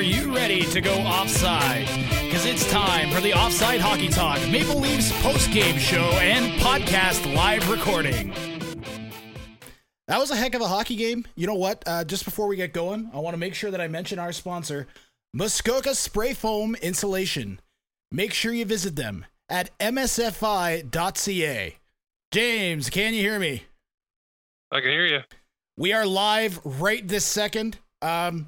Are you ready to go offside? Because it's time for the Offside Hockey Talk Maple Leafs post-game show and podcast live recording. That was a heck of a hockey game. You know what? Uh, just before we get going, I want to make sure that I mention our sponsor, Muskoka Spray Foam Insulation. Make sure you visit them at msfi.ca. James, can you hear me? I can hear you. We are live right this second. Um,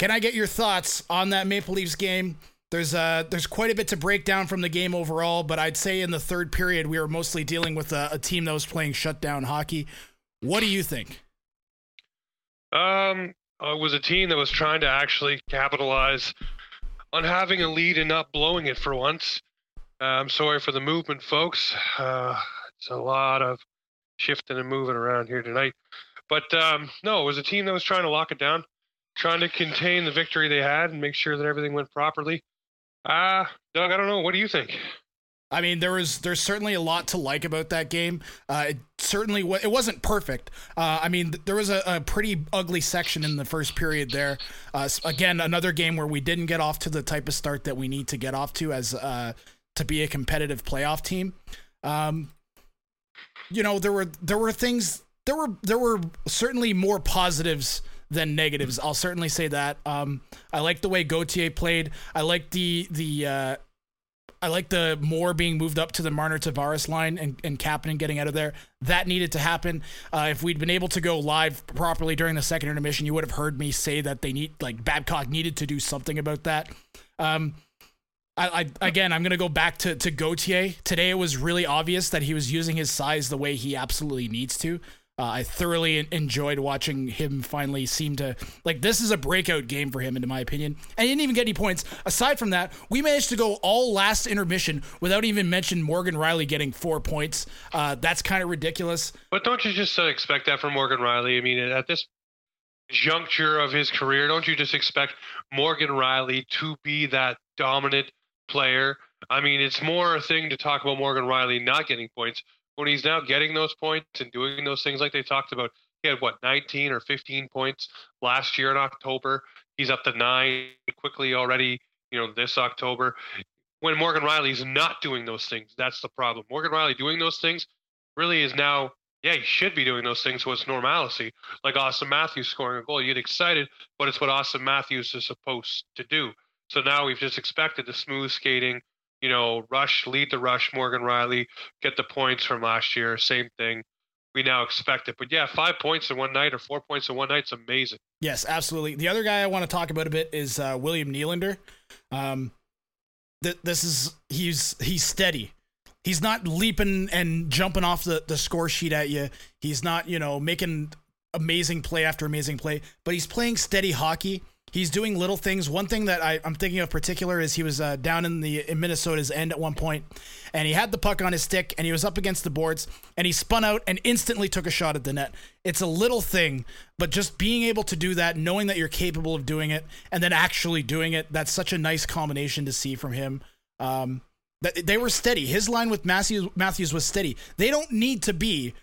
can I get your thoughts on that Maple Leafs game? There's uh, there's quite a bit to break down from the game overall, but I'd say in the third period we were mostly dealing with a, a team that was playing shutdown hockey. What do you think? Um, uh, it was a team that was trying to actually capitalize on having a lead and not blowing it for once. Uh, I'm sorry for the movement, folks. Uh, it's a lot of shifting and moving around here tonight. But um, no, it was a team that was trying to lock it down, trying to contain the victory they had and make sure that everything went properly. Ah, uh, Doug, I don't know. What do you think? I mean, there was there's certainly a lot to like about that game. Uh, it certainly w- it wasn't perfect. Uh, I mean, th- there was a, a, pretty ugly section in the first period there. Uh, again, another game where we didn't get off to the type of start that we need to get off to as uh, to be a competitive playoff team. Um, you know, there were there were things there were there were certainly more positives than negatives. I'll certainly say that. Um, I like the way Gauthier played. I like the the uh, I like the Moore being moved up to the Marner Tavares line and, and Kapanen getting out of there. That needed to happen. Uh, if we'd been able to go live properly during the second intermission, you would have heard me say that they need like Babcock needed to do something about that. Um, I, I again, I'm gonna go back to to Gauthier. Today it was really obvious that he was using his size the way he absolutely needs to. Uh, I thoroughly enjoyed watching him finally seem to like this is a breakout game for him, in my opinion. And he didn't even get any points. Aside from that, we managed to go all last intermission without even mention Morgan Rielly getting four points. Uh, that's kind of ridiculous. But don't you just uh, expect that from Morgan Rielly? I mean, at this juncture of his career, don't you just expect Morgan Rielly to be that dominant player? I mean, it's more a thing to talk about Morgan Rielly not getting points when he's now getting those points and doing those things like they talked about. He had what 19 or 15 points last year in October. He's up to nine quickly already. You know, this October. When Morgan Rielly's not doing those things, that's the problem. Morgan Rielly doing those things really is now. Yeah, he should be doing those things. So it's normalcy. Like Austin Matthews scoring a goal, you get excited, but it's what Austin Matthews is supposed to do. So now we've just expected the smooth skating, you know, rush, lead the rush, Morgan Rielly, get the points from last year. Same thing. We now expect it. But yeah, five points in one night or four points in one night's amazing. Yes, absolutely. The other guy I want to talk about a bit is uh, William Nylander. Um, th- this is he's he's steady. He's not leaping and jumping off the, the score sheet at you. He's not, you know, making amazing play after amazing play, but he's playing steady hockey. He's doing little things. One thing that I, am thinking of particular is he was uh, down in the in Minnesota's end at one point, and he had the puck on his stick, and he was up against the boards, and he spun out and instantly took a shot at the net. It's a little thing, but just being able to do that, knowing that you're capable of doing it, and then actually doing it, that's such a nice combination to see from him. Um, that they were steady. His line with Matthews Matthews was steady. They don't need to be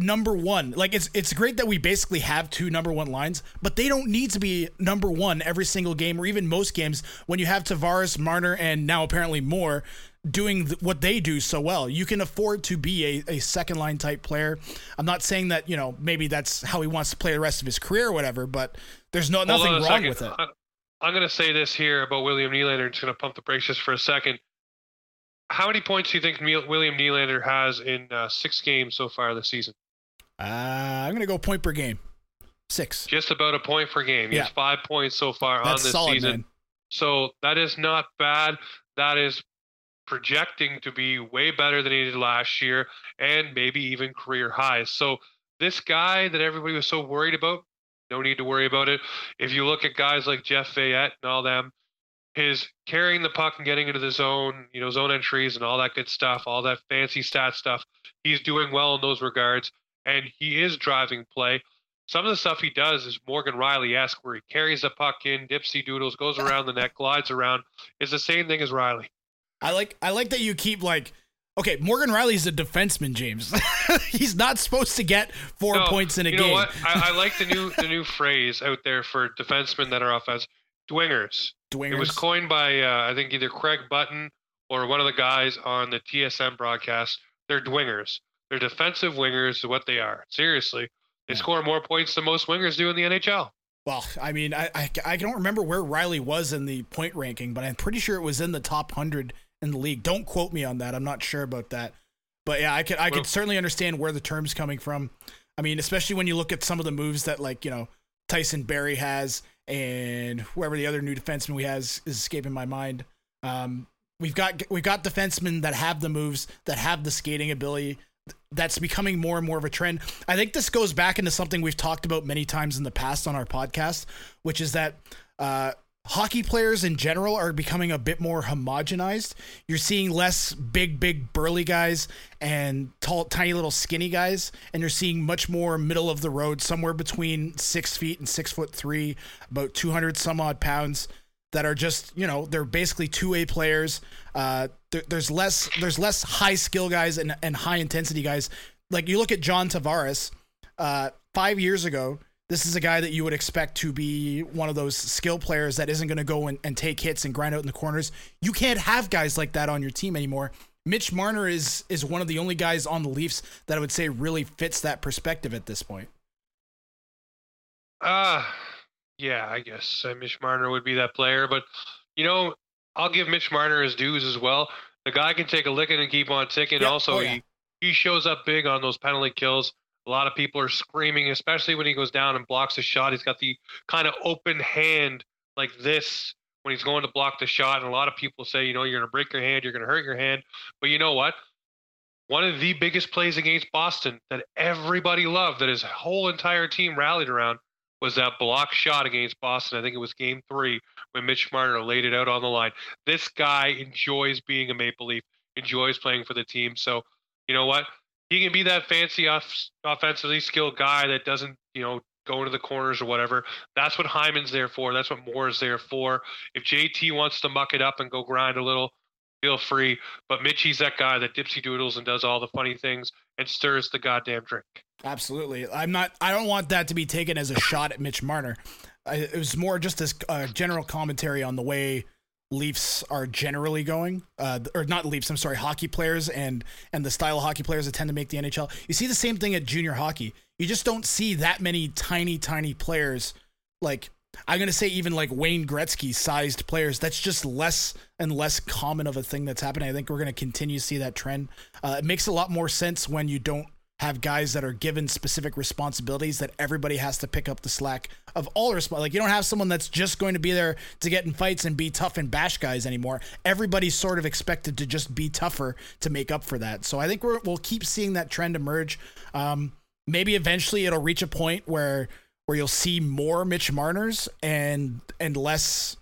number one. Like it's it's great that we basically have two number one lines, but they don't need to be number one every single game or even most games when you have Tavares, Marner, and now apparently Moore doing th- what they do so well. You can afford to be a, a second line type player. I'm not saying that you know maybe that's how he wants to play the rest of his career or whatever, but there's no nothing wrong second. with it. I'm going to say this here about William Nylander. Just going to pump the brakes just for a second. How many points do you think William Nylander has in uh, six games so far this season? Uh, I'm going to go point per game. Six. Just about a point per game. He yeah. has five points so far That's on this solid, season. Man. So that is not bad. That is projecting to be way better than he did last year and maybe even career highs. So this guy that everybody was so worried about, no need to worry about it. If you look at guys like Jeff Veillette and all them, his carrying the puck and getting into the zone, you know, zone entries and all that good stuff, all that fancy stat stuff, he's doing well in those regards. And he is driving play. Some of the stuff he does is Morgan Rielly esque, where he carries the puck in, dipsy doodles, goes around the net, glides around. It's the same thing as Rielly. I like I like that you keep like okay, Morgan Rielly's a defenseman, James. He's not supposed to get four no, points in a you game. You know what? I, I, like the new the new phrase out there for defensemen that are offense. Dwingers. Dwingers. It was coined by uh, I think either Craig Button or one of the guys on the TSN broadcast. They're dwingers. They're defensive wingers. What they are. Seriously, they yeah. score more points than most wingers do in the NHL. Well, I mean, I, I, I don't remember where Rielly was in the point ranking, but I'm pretty sure it was in the top hundred in the league. Don't quote me on that. I'm not sure about that. But yeah, I could I could certainly understand where the term's coming from. I mean, especially when you look at some of the moves that like, you know, Tyson Barrie has and whoever the other new defenseman we has is escaping my mind. Um, we've got we've got defensemen that have the moves, that have the skating ability. That's becoming more and more of a trend. I think this goes back into something we've talked about many times in the past on our podcast, which is that uh, hockey players in general are becoming a bit more homogenized. You're seeing less big, big, burly guys and tall, tiny little skinny guys, and you're seeing much more middle of the road, somewhere between six feet and six foot three, about 200 some odd pounds. That are just you know they're basically two A players. Uh, there, there's less there's less high skill guys and, and high intensity guys. Like you look at John Tavares, uh, five years ago, this is a guy that you would expect to be one of those skill players that isn't going to go and, and take hits and grind out in the corners. You can't have guys like that on your team anymore. Mitch Marner is is one of the only guys on the Leafs that I would say really fits that perspective at this point. Uh yeah, I guess uh, Mitch Marner would be that player, but you know, I'll give Mitch Marner his dues as well. The guy can take a licking and keep on ticking. Yep. Also, oh, yeah. he he shows up big on those penalty kills. A lot of people are screaming, especially when he goes down and blocks a shot. He's got the kind of open hand like this when he's going to block the shot. And a lot of people say, you know, you're going to break your hand, you're going to hurt your hand. But you know what? One of the biggest plays against Boston that everybody loved, that his whole entire team rallied around, was that block shot against Boston. I think it was game three when Mitch Marner laid it out on the line. This guy enjoys being a Maple Leaf, enjoys playing for the team. So, you know what? he can be that fancy off, offensively skilled guy that doesn't, you know, go into the corners or whatever. That's what Hyman's there for. That's what Moore is there for. If JT wants to muck it up and go grind a little, feel free. But Mitchie's that guy that dipsy doodles and does all the funny things and stirs the goddamn drink. Absolutely. I'm not. I don't want that to be taken as a shot at Mitch Marner. It was more just a general commentary on the way Leafs are generally going, uh, or not Leafs. I'm sorry, hockey players and and the style of hockey players that tend to make the NHL. You see the same thing at junior hockey. You just don't see that many tiny, tiny players. Like I'm gonna say, even like Wayne Gretzky sized players. That's just less and less common of a thing that's happening. I think we're gonna continue to see that trend. Uh, it makes a lot more sense when you don't have guys that are given specific responsibilities that everybody has to pick up the slack of all resp- like you don't have someone that's just going to be there to get in fights and be tough and bash guys anymore. Everybody's sort of expected to just be tougher to make up for that. So i think we will keep seeing that trend emerge. Um, maybe eventually it'll reach a point where where you'll see more mitch marners and and less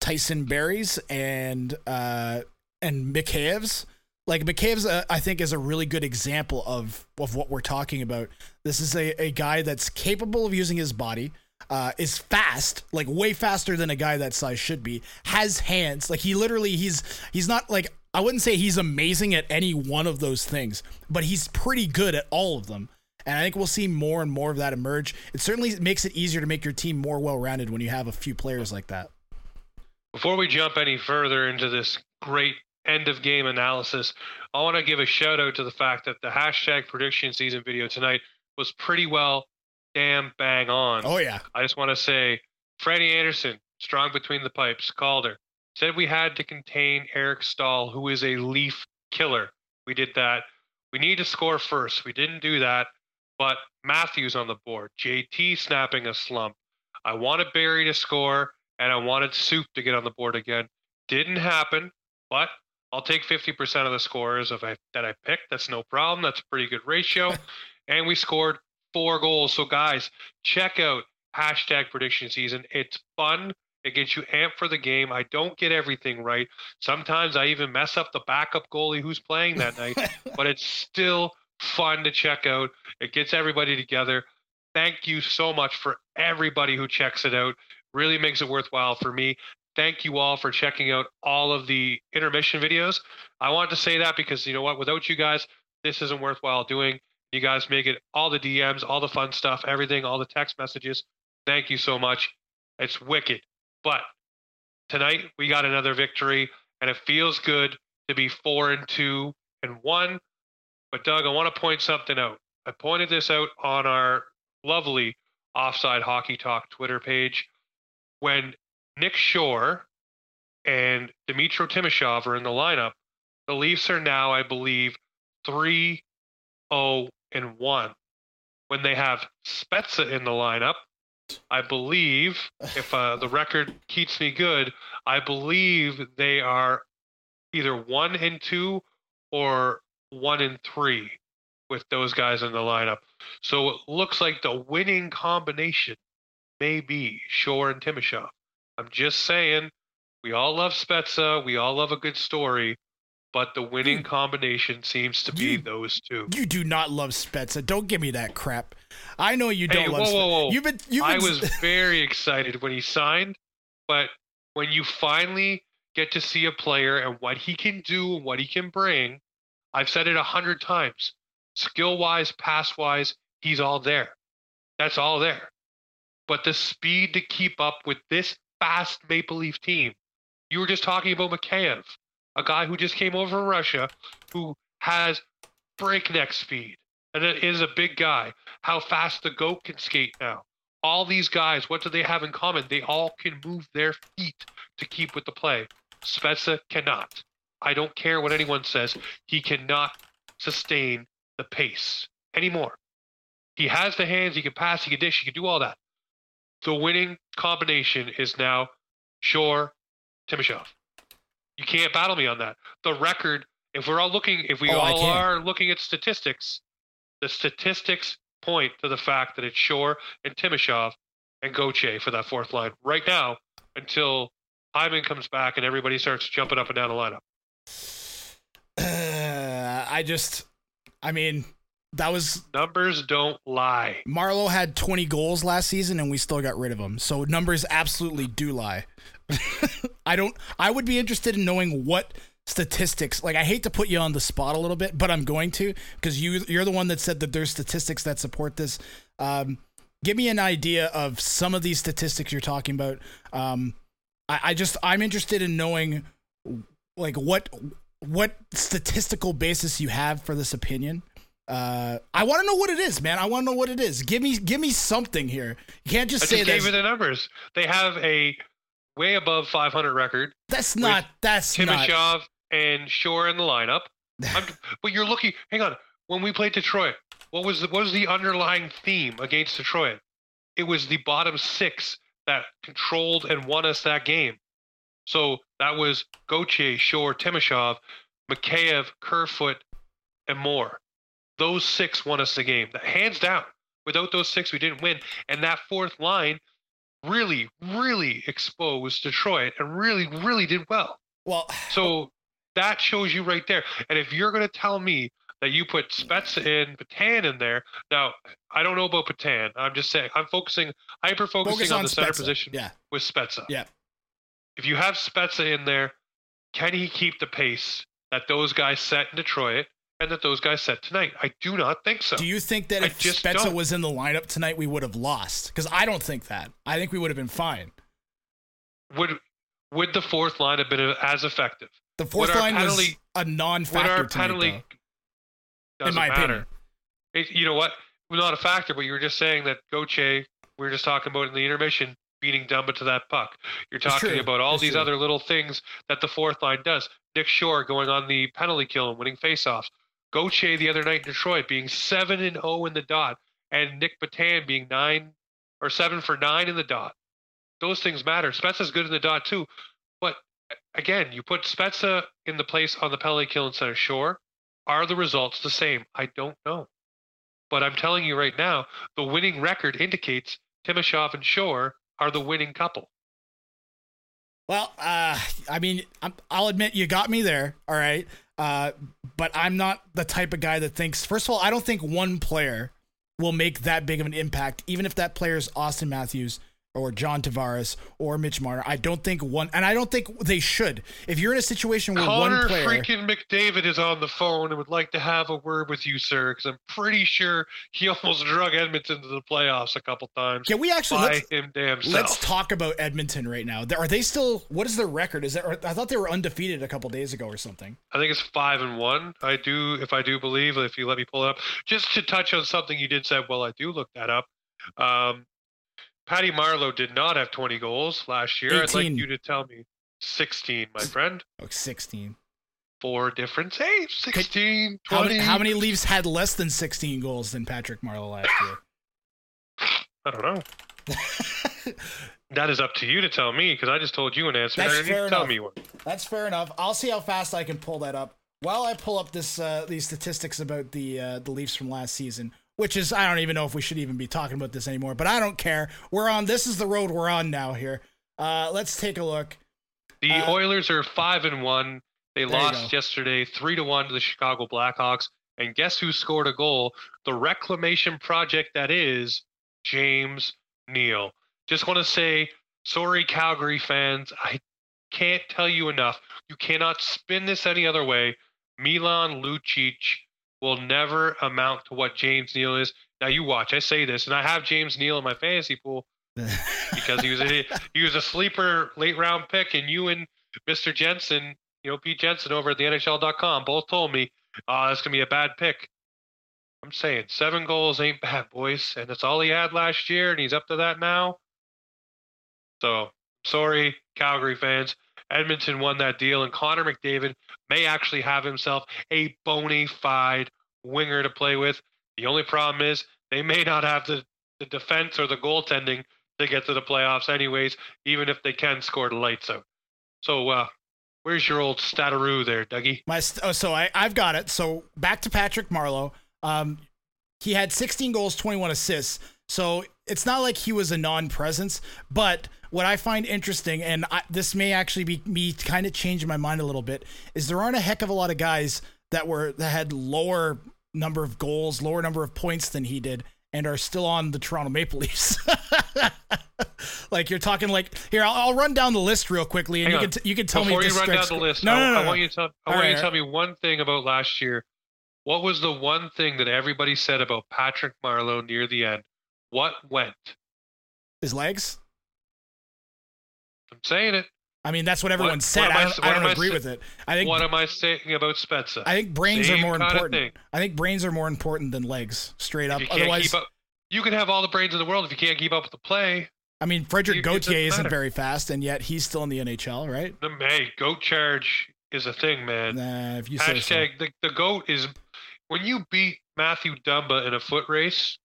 tyson barries and uh and Mikheyevs like McCabe's, uh, I think, is a really good example of of what we're talking about. This is a, a guy that's capable of using his body, uh, is fast, like way faster than a guy that size should be. Has hands, like he literally he's he's not like I wouldn't say he's amazing at any one of those things, but he's pretty good at all of them. And I think we'll see more and more of that emerge. It certainly makes it easier to make your team more well rounded when you have a few players like that. Before we jump any further into this great end of game analysis, I want to give a shout out to the fact that the hashtag prediction season video tonight was pretty well damn bang on. Oh yeah. I just want to say, Freddie Andersen, strong between the pipes, Calder. Said we had to contain Eric Staal, who is a Leaf killer. We did that. We need to score first. We didn't do that. But Matthews on the board, JT snapping a slump. I wanted Barrie to score, and I wanted Soup to get on the board again. Didn't happen, but I'll take 50% of the scores of I, that I picked. That's no problem. That's a pretty good ratio. and we scored four goals. So, guys, check out hashtag prediction season. It's fun. It gets you amped for the game. I don't get everything right. Sometimes I even mess up the backup goalie who's playing that night, but it's still fun to check out. It gets everybody together. Thank you so much for everybody who checks it out. Really makes it worthwhile for me. Thank you all for checking out all of the intermission videos. I wanted to say that because you know what? Without you guys, this isn't worthwhile doing. You guys make it all the DMs, all the fun stuff, everything, all the text messages. Thank you so much. It's wicked. But tonight we got another victory, and it feels good to be four and two and one. But Doug, I want to point something out. I pointed this out on our lovely Offside Hockey Talk Twitter page when Nick Shore and Dmytro Timashov are in the lineup. The Leafs are now, I believe, 3 0 and 1. When they have Spezza in the lineup, I believe, if uh, the record keeps me good, I believe they are either 1 and 2 or 1 and 3 with those guys in the lineup. So it looks like the winning combination may be Shore and Timashov. I'm just saying, we all love Spezza. We all love a good story. But the winning combination seems to be You- those two. You do not love Spezza. Don't give me that crap. I know you don't Hey, love whoa, whoa, whoa. You've been you've been I was very excited when he signed, but when you finally get to see a player and what he can do and what he can bring, I've said it a hundred times. Skill wise, pass wise, he's all there. That's all there. But the speed to keep up with this fast Maple Leaf team, you were just talking about Mikheyev, a guy who just came over from Russia, who has breakneck speed and is a big guy. How fast the goat can skate now. All these guys, what do they have in common? They all can move their feet to keep with the play. Spezza cannot. I don't care what anyone says. He cannot sustain the pace anymore. He has the hands. He can pass. He can dish. He can do all that. The winning combination is now Shore, Timashov. You can't battle me on that. The record, if we're all looking, if we Oh, all are looking at statistics, the statistics point to the fact that it's Shore and Timashov and Goche for that fourth line right now until Hyman comes back and everybody starts jumping up and down the lineup. I just I mean, that was Numbers don't lie. Marleau had 20 goals last season and we still got rid of him. So numbers absolutely do lie. I don't I would be interested in knowing what statistics like I hate to put you on the spot a little bit, but I'm going to because you you're the one that said that there's statistics that support this. Um give me an idea of some of these statistics you're talking about. Um I, I just I'm interested in knowing like what what statistical basis you have for this opinion. Uh, I want to know what it is, man. I want to know what it is. Give me, give me something here. You can't just I say just gave you the numbers. They have a way above 500 record. That's not. That's not. And Shore in the lineup. But you're looking. Hang on. When we played Detroit, what was the, what was the underlying theme against Detroit? It was the bottom six that controlled and won us that game. So that was Gauthier, Shore, Timashov, Mikheyev, Kerfoot, and Moore. Those six won us the game. Hands down. Without those six, we didn't win. And that fourth line really, really exposed Detroit and really, really did well. Well, So that shows you right there. And if you're going to tell me that you put Spezza in, Petan in there, now I don't know about Petan. I'm just saying I'm focusing, hyper focus focusing on, on the center position Yeah, with Spezza. yeah. If you have Spezza in there, can he keep the pace that those guys set in Detroit that those guys set tonight? I do not think so. Do you think that I if Spezza don't. was in the lineup tonight, we would have lost? Because I don't think that. I think we would have been fine. would would the fourth line have been as effective? The fourth Would our line was a non-factor our tonight, penalty though, in my matter. opinion. It, you know what? Not a factor, but you were just saying that Goche, we were just talking about in the intermission, beating Dumba to that puck. You're talking about all That's these true. other little things that the fourth line does. Nick Shore going on the penalty kill and winning faceoffs. Gauthier the other night in Detroit being seven and zero in the dot, and Nick Petan being nine or seven for nine in the dot. Those things matter. Spezza's good in the dot too, but again, you put Spezza in the place on the penalty kill instead of Shore. Are the results the same? I don't know. But I'm telling you right now, the winning record indicates Timashov and Shore are the winning couple. Well, uh, I mean, I'm, I'll admit you got me there. All right. Uh, but I'm not the type of guy that thinks, first of all, I don't think one player will make that big of an impact, even if that player is Austin Matthews or John Tavares or Mitch Marner. I don't think one, and I don't think they should. If you're in a situation where Connor one player. freaking McDavid is on the phone and would like to have a word with you, sir, because I'm pretty sure he almost drug Edmonton to the playoffs a couple times. Can we actually let's, him damn self. let's talk about Edmonton right now? Are they still? What is their record? Is that? I thought they were undefeated a couple days ago or something. I think it's five and one. I do, if I do believe, if you let me pull it up, just to touch on something you did say. Well, I do look that up. Um, Patty Marleau did not have 20 goals last year. I'd like you to tell me 16, my friend. Oh, 16. Four different saves. 16, How 20. many, how many Leafs had less than 16 goals than Patrick Marleau last year? I don't know. that is up to you to tell me because I just told you an answer. That's fair tell enough. me one. That's fair enough. I'll see how fast I can pull that up. While I pull up this uh, these statistics about the uh, the Leafs from last season, which is I don't even know if we should even be talking about this anymore, but I don't care. We're on. This is the road we're on now. Here, uh, let's take a look. The Uh, Oilers are five and one. They lost yesterday, three to one to the Chicago Blackhawks. And guess who scored a goal? The reclamation project that is James Neal. Just want to say, sorry, Calgary fans. I can't tell you enough. You cannot spin this any other way. Milan Lucic will never amount to what James Neal is. Now you watch. I say this, and I have James Neal in my fantasy pool because he was a he was a sleeper late round pick, and you and Mr. Jensen, you know Pete Jensen over at the NHL.com, both told me, "Oh, that's gonna be a bad pick." I'm saying seven goals ain't bad, boys, and that's all he had last year, and he's up to that now. So sorry, Calgary fans. Edmonton won that deal, and Connor McDavid may actually have himself a bona fide winger to play with. The only problem is they may not have the, the defense or the goaltending to get to the playoffs, anyways, even if they can score the lights out. So, uh, where's your old stataroo there, Dougie? My st- oh, so I I've got it. So back to Patrick Marleau. Um, he had 16 goals, 21 assists. So it's not like he was a non-presence. But what I find interesting, and I, this may actually be me kind of changing my mind a little bit, is there aren't a heck of a lot of guys that were that had lower number of goals, lower number of points than he did, and are still on the Toronto Maple Leafs. like you're talking like here, I'll, I'll run down the list real quickly, and Hang you on. can t- you can tell Before me. Before you run down the list, No, I, no, no, I no. want you to tell, I want right, you to tell me one thing about last year. What was the one thing that everybody said about Patrick Marleau near the end? What went? His legs. I'm saying it. I mean, that's what everyone what said. am I I- don't, what I don't agree sa- with it. I think What am I saying about Spezza? I think brains are more important. I think brains are more important than legs, straight up. You Otherwise, up, you can have all the brains in the world if you can't keep up with the play. I mean, Frederick Gauthier isn't very fast, and yet he's still in the NHL, right? The hey, goat charge is a thing, man. Nah, if you say so. The, the goat is when you beat Matthew Dumba in a foot race,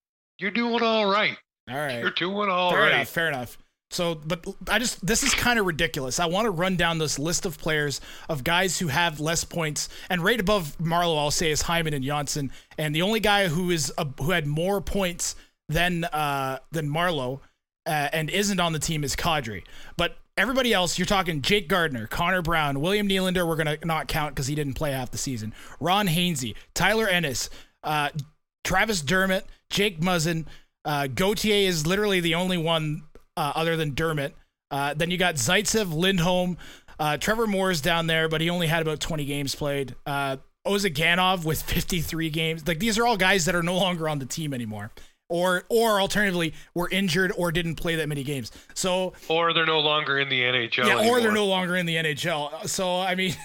you're doing all right. All right. You're doing all fair right. enough. Fair enough. So, but I just this is kind of ridiculous. I want to run down this list of players of guys who have less points, and right above Marleau, I'll say is Hyman and Janssen, and the only guy who is uh, who had more points than uh, than Marleau uh, and isn't on the team is Kadri. But everybody else, you're talking Jake Gardiner, Connor Brown, William Nylander. We're gonna not count because he didn't play half the season. Ron Hainsey, Tyler Ennis, uh, Travis Dermott, Jake Muzzin. Uh, Gauthier is literally the only one uh, other than Dermott. Uh, then you got Zaitsev, Lindholm, uh, Trevor Moore's down there, but he only had about 20 games played. Uh, Ozhiganov with 53 games. Like these are all guys that are no longer on the team anymore, or or alternatively were injured or didn't play that many games. So Or they're no longer in the NHL. yeah, or anymore. they're no longer in the NHL. So I mean,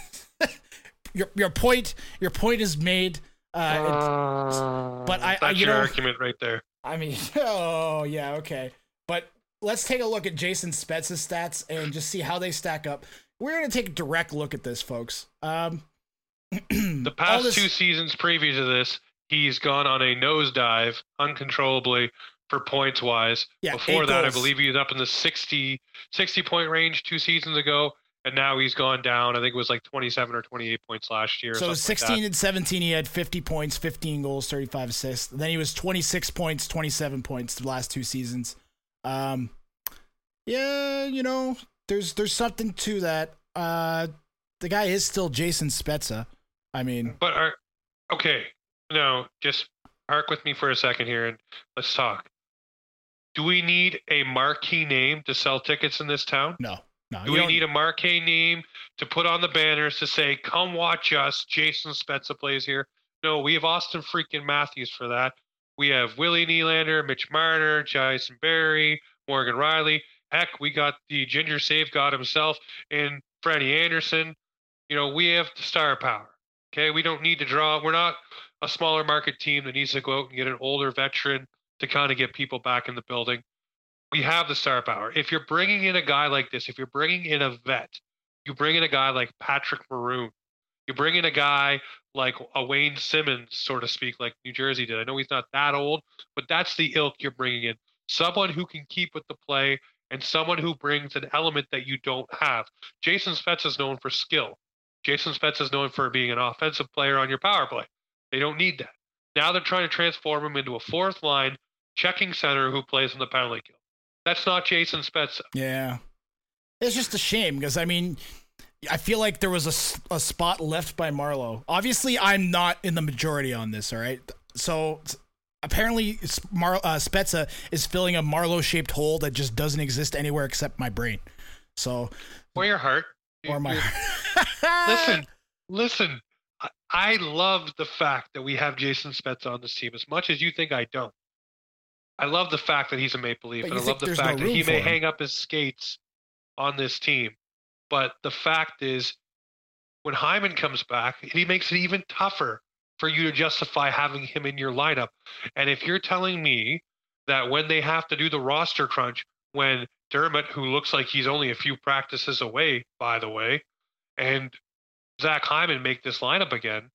your your point your point is made. Uh, it- but I, I That's you your know argument right there. I mean, oh yeah, okay. But let's take a look at Jason Spezza's stats and just see how they stack up. We're gonna take a direct look at this, folks. Um, the past this... two seasons previous to this, he's gone on a nosedive uncontrollably for points wise. Yeah, Before that, goals. I believe he was up in the 60, 60 point range two seasons ago. And now he's gone down. I think it was like 27 or 28 points last year. So 16 like and 17, he had 50 points, 15 goals, 35 assists. Then he was 26 points, 27 points the last two seasons. Um, yeah, you know, there's there's something to that. Uh, the guy is still Jason Spezza. I mean, but are, okay, no, just park with me for a second here and let's talk. Do we need a marquee name to sell tickets in this town? No. No, Do we need a marquee name to put on the banners to say, come watch us, Jason Spezza plays here? No, we have Austin freaking Matthews for that. We have Willie Nylander, Mitch Marner, Jason Barrie, Morgan Rielly. Heck, we got the Ginger Save God himself and Freddie Andersen. You know, we have the star power. Okay, we don't need to draw. We're not a smaller market team that needs to go out and get an older veteran to kind of get people back in the building. We have the star power. If you're bringing in a guy like this, if you're bringing in a vet, you bring in a guy like Patrick Maroon, you bring in a guy like a Wayne Simmonds, so to speak, like New Jersey did. I know he's not that old, but that's the ilk you're bringing in. Someone who can keep with the play and someone who brings an element that you don't have. Jason Spezza is known for skill. Jason Spezza is known for being an offensive player on your power play. They don't need that. Now they're trying to transform him into a fourth line checking center who plays in the penalty kill. That's not Jason Spezza. Yeah. It's just a shame because, I mean, I feel like there was a, a spot left by Marleau. Obviously, I'm not in the majority on this, all right? So apparently, Mar- uh, Spezza is filling a Marleau shaped hole that just doesn't exist anywhere except my brain. So. Or your heart. Or my heart. listen, listen. I love the fact that we have Jason Spezza on this team as much as you think I don't. I love the fact that he's a Maple Leaf, and I love the fact no that he may him. hang up his skates on this team. But the fact is, when Hyman comes back, he makes it even tougher for you to justify having him in your lineup. And if you're telling me that when they have to do the roster crunch, when Dermott, who looks like he's only a few practices away, by the way, and Zach Hyman make this lineup again,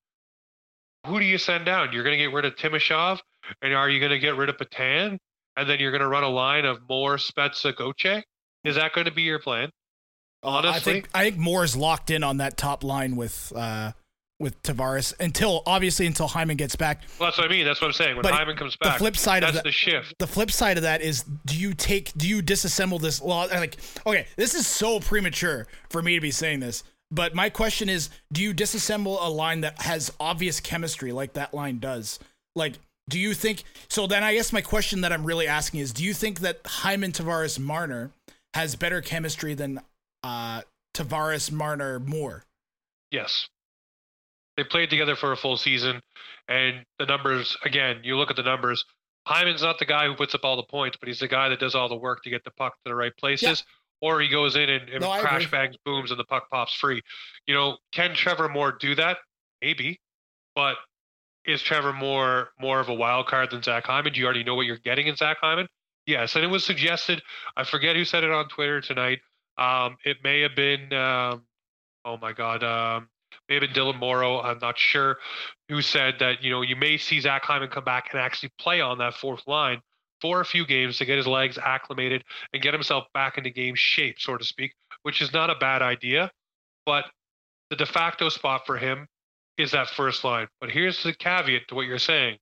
who do you send down? You're going to get rid of Timashov, and are you going to get rid of Petan? And then you're going to run a line of Moore Spezza Gauthier? Is that going to be your plan? Honestly, I think I think Moore is locked in on that top line with uh, with Tavares until obviously until Hyman gets back. Well, that's what I mean. That's what I'm saying. When but Hyman comes back, the flip side of that, the shift. The flip side of that is, do you take, do you disassemble this? Well, like, okay, this is so premature for me to be saying this, but my question is, do you disassemble a line that has obvious chemistry like that line does? Like, do you think? So then, I guess my question that I'm really asking is, do you think that Hyman Tavares Marner has better chemistry than uh, Tavares Marner Moore? Yes. They played together for a full season, and the numbers again. You look at the numbers. Hyman's not the guy who puts up all the points, but he's the guy that does all the work to get the puck to the right places. Yeah or he goes in and, and no, crash bangs booms and the puck pops free. You know, can Trevor Moore do that? Maybe, but is Trevor Moore more of a wild card than Zach Hyman? Do you already know what you're getting in Zach Hyman? Yes, and it was suggested. I forget who said it on Twitter tonight. Um, it may have been, um, oh my God, um, may have been Dylan Morrow. I'm not sure who said that. You know, you may see Zach Hyman come back and actually play on that fourth line for a few games to get his legs acclimated and get himself back into game shape, so to speak, which is not a bad idea. But the de facto spot for him is that first line. But here's the caveat to what you're saying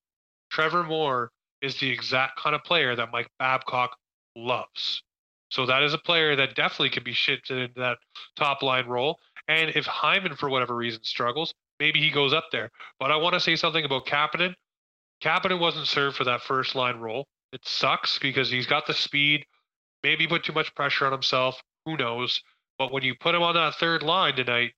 Trevor Moore is the exact kind of player that Mike Babcock loves. So that is a player that definitely could be shifted into that top line role. And if Hyman, for whatever reason, struggles, maybe he goes up there. But I want to say something about Kapanen. Kapanen wasn't served for that first line role. It sucks because he's got the speed. Maybe put too much pressure on himself. Who knows? But when you put him on that third line tonight,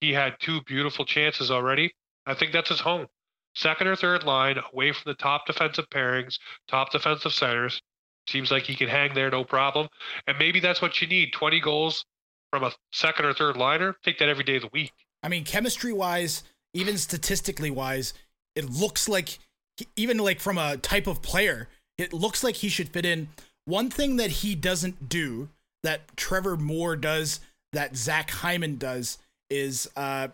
he had two beautiful chances already. I think that's his home. Second or third line, away from the top defensive pairings, top defensive centers. Seems like he can hang there no problem. And maybe that's what you need 20 goals from a second or third liner. Take that every day of the week. I mean, chemistry wise, even statistically wise, it looks like even like from a type of player, it looks like he should fit in one thing that he doesn't do that Trevor Moore does that Zach Hyman does is uh,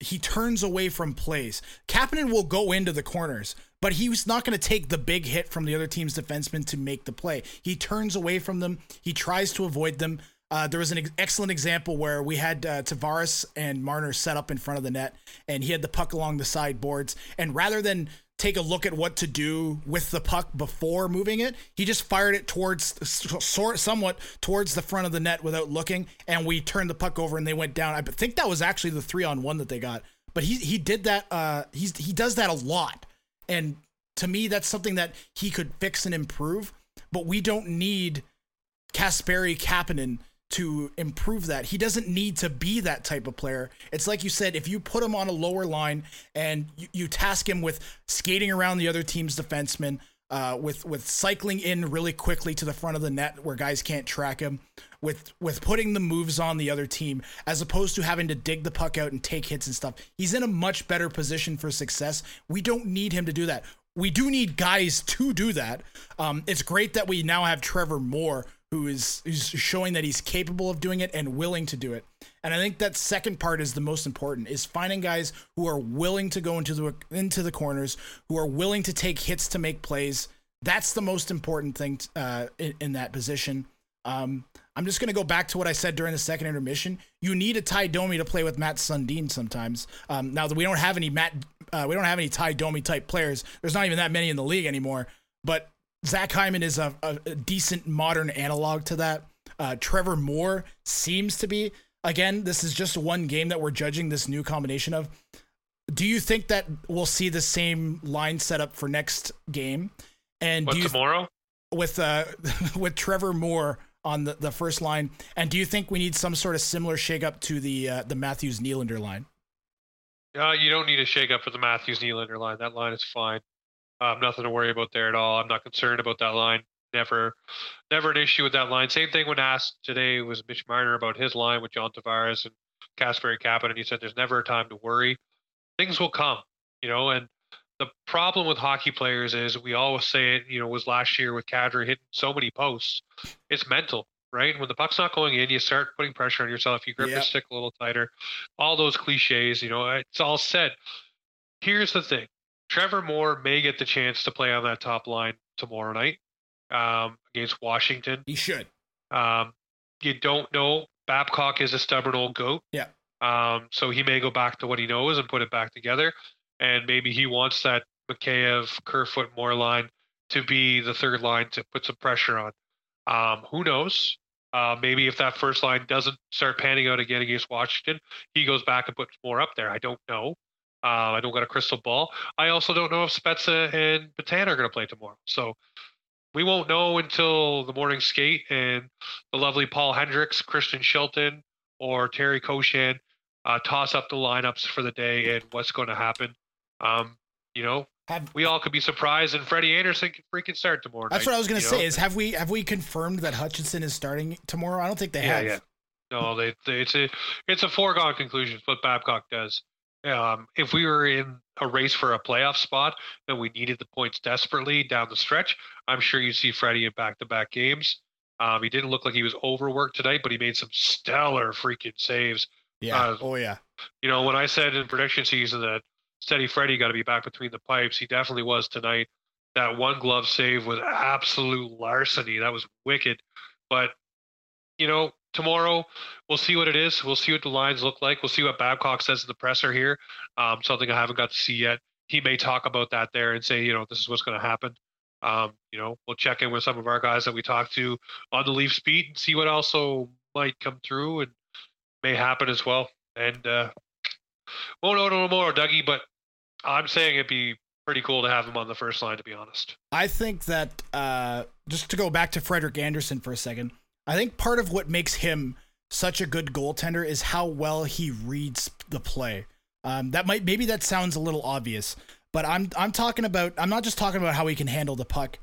he turns away from plays. Kapanen will go into the corners, but he's not going to take the big hit from the other team's defenseman to make the play. He turns away from them. He tries to avoid them. Uh, there was an ex- excellent example where we had uh, Tavares and Marner set up in front of the net, and he had the puck along the sideboards. And rather than take a look at what to do with the puck before moving it. He just fired it towards sort somewhat towards the front of the net without looking, and we turned the puck over and they went down. I think that was actually the three on one that they got. But he he did that. Uh, he's he does that a lot, and to me, that's something that he could fix and improve. But we don't need Kasperi Kapanen to improve that. He doesn't need to be that type of player. It's like you said, if you put him on a lower line and you, you task him with skating around the other team's defensemen, uh, with with cycling in really quickly to the front of the net where guys can't track him, with with putting the moves on the other team as opposed to having to dig the puck out and take hits and stuff. He's in a much better position for success. We don't need him to do that. We do need guys to do that. Um, it's great that we now have Trevor Moore who is who's showing that he's capable of doing it and willing to do it. And I think that second part is the most important is finding guys who are willing to go into the into the corners, who are willing to take hits to make plays. That's the most important thing uh, in, in, that position. Um, I'm just going to go back to what I said during the second intermission. You need a Ty Domi to play with Mats Sundin sometimes. Um, now that we don't have any Matt, uh, we don't have any Ty Domi type players. There's not even that many in the league anymore. But Zach Hyman is a, a, a decent modern analog to that. Uh, Trevor Moore seems to be. Again, this is just one game that we're judging this new combination of. Do you think that we'll see the same line setup for next game? And what, do you, tomorrow with uh with Trevor Moore on the, the first line? And do you think we need some sort of similar shakeup to the uh, the Matthews Nylander line? Uh, you don't need a shakeup for the Matthews Nylander line. That line is fine. Um, nothing to worry about there at all. I'm not concerned about that line. Never, never an issue with that line. Same thing when asked today was Mitch Marner about his line with John Tavares and Kasperi Kapanen, and he said there's never a time to worry. Things will come, you know. And the problem with hockey players is we always say it. You know, was last year with Kadri hitting so many posts. It's mental, right? When the puck's not going in, you start putting pressure on yourself. You grip yep. the stick a little tighter. All those cliches, you know, it's all said. Here's the thing Trevor Moore may get the chance to play on that top line tomorrow night um, against Washington. He should. Um, you don't know. Babcock is a stubborn old goat. Yeah. Um, so he may go back to what he knows and put it back together. And maybe he wants that Mikheyev, Kerfoot, Moore line to be the third line to put some pressure on. Um, who knows? Uh, maybe if that first line doesn't start panning out again against Washington, he goes back and puts Moore up there. I don't know. Uh, I don't got a crystal ball. I also don't know if Spezza and Petan are going to play tomorrow. So we won't know until the morning skate and the lovely Paul Hendricks, Kristen Shilton, or Terry Koshan uh, toss up the lineups for the day and what's going to happen. Um, you know, have, we all could be surprised, and Freddie Andersen can freaking start tomorrow. That's night, what I was going to say. Know? Is have we have we confirmed that Hutchinson is starting tomorrow? I don't think they yeah, have. Yeah. No, they, they, it's a it's a foregone conclusion. What Babcock does. Um, if we were in a race for a playoff spot and we needed the points desperately down the stretch, I'm sure you'd see Freddie in back-to-back games. Um, he didn't look like he was overworked tonight, but he made some stellar freaking saves. Yeah. Uh, oh yeah. You know, when I said in prediction season that Steady Freddie got to be back between the pipes, he definitely was tonight. That one glove save was absolute larceny. That was wicked. But you know, tomorrow we'll see what it is. We'll see what the lines look like. We'll see what Babcock says in the presser here. Um, something I haven't got to see yet. He may talk about that there and say, you know, this is what's going to happen. Um, you know, we'll check in with some of our guys that we talked to on the Leafs beat and see what also might come through and may happen as well. And uh, won't know no more, Dougie, but I'm saying it'd be pretty cool to have him on the first line, to be honest. I think that uh, just to go back to Frederick Andersen for a second, I think part of what makes him such a good goaltender is how well he reads the play. Um, that might maybe that sounds a little obvious, but I'm I'm talking about I'm not just talking about how he can handle the puck.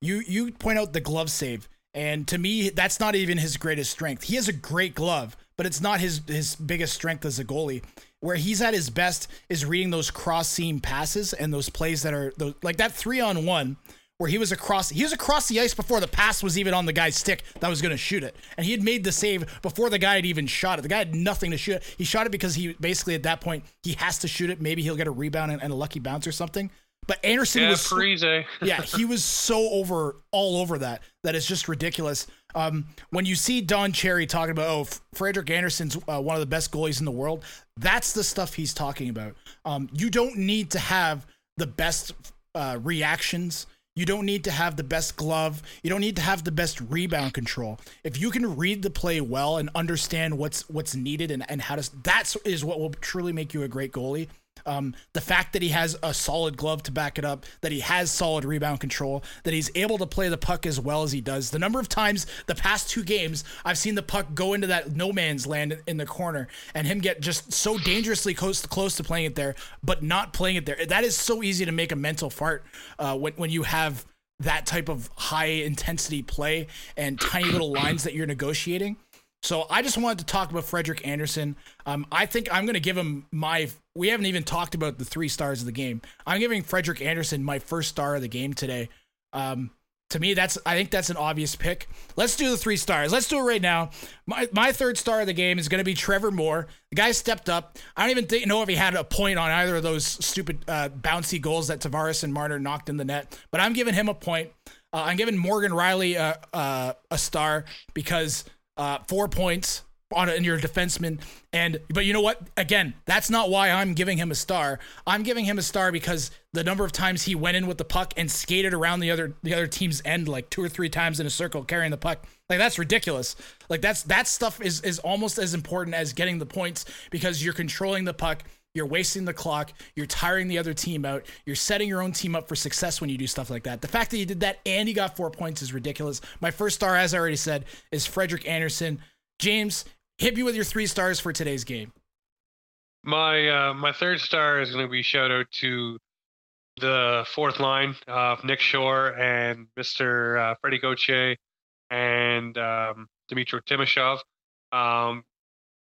You you point out the glove save, and to me that's not even his greatest strength. He has a great glove, but it's not his his biggest strength as a goalie. Where he's at his best is reading those cross seam passes and those plays that are those, like that three on one where he was across he was across the ice before the pass was even on the guy's stick that was going to shoot it and he had made the save before the guy had even shot it the guy had nothing to shoot it he shot it because he basically at that point he has to shoot it maybe he'll get a rebound and, and a lucky bounce or something but Andersen Yeah, was crazy. yeah, he was so over all over that that it's just ridiculous. Um, when you see Don Cherry talking about oh Frederick Andersen's uh, one of the best goalies in the world, that's the stuff he's talking about. Um, you don't need to have the best uh, reactions. You don't need to have the best glove. You don't need to have the best rebound control. If you can read the play well and understand what's what's needed and, and how to that's is what will truly make you a great goalie. Um, the fact that he has a solid glove to back it up, that he has solid rebound control, that he's able to play the puck as well as he does. The number of times the past two games I've seen the puck go into that no man's land in the corner and him get just so dangerously close, close to playing it there, but not playing it there. That is so easy to make a mental fart uh, when, when you have that type of high intensity play and tiny little lines that you're negotiating. So I just wanted to talk about Frederik Andersen. Um, I think I'm going to give him my. We haven't even talked about the three stars of the game. I'm giving Frederik Andersen my first star of the game today. Um, to me, that's I think that's an obvious pick. Let's do the three stars. Let's do it right now. My my third star of the game is going to be Trevor Moore. The guy stepped up. I don't even think, know if he had a point on either of those stupid uh, bouncy goals that Tavares and Marner knocked in the net, but I'm giving him a point. Uh, I'm giving Morgan Rielly uh, uh, a star because uh, four points on in your defenseman. And but you know what? Again, that's not why I'm giving him a star. I'm giving him a star because the number of times he went in with the puck and skated around the other the other team's end like two or three times in a circle carrying the puck. Like that's ridiculous. Like that's that stuff is is almost as important as getting the points because you're controlling the puck. You're wasting the clock. You're tiring the other team out. You're setting your own team up for success when you do stuff like that. The fact that he did that and he got four points is ridiculous. My first star, as I already said, is Frederik Andersen. James, hit me with your three stars for today's game. My uh, my third star is going to be shout out to the fourth line of Nick Shore and Mr. Uh, Freddie Gauthier and um, Dmitry Timashov. Um,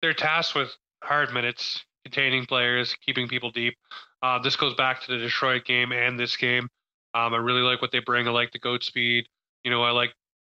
they're tasked with hard minutes, containing players, keeping people deep. Uh, this goes back to the Detroit game and this game. Um, I really like what they bring. I like the goat speed. You know, I like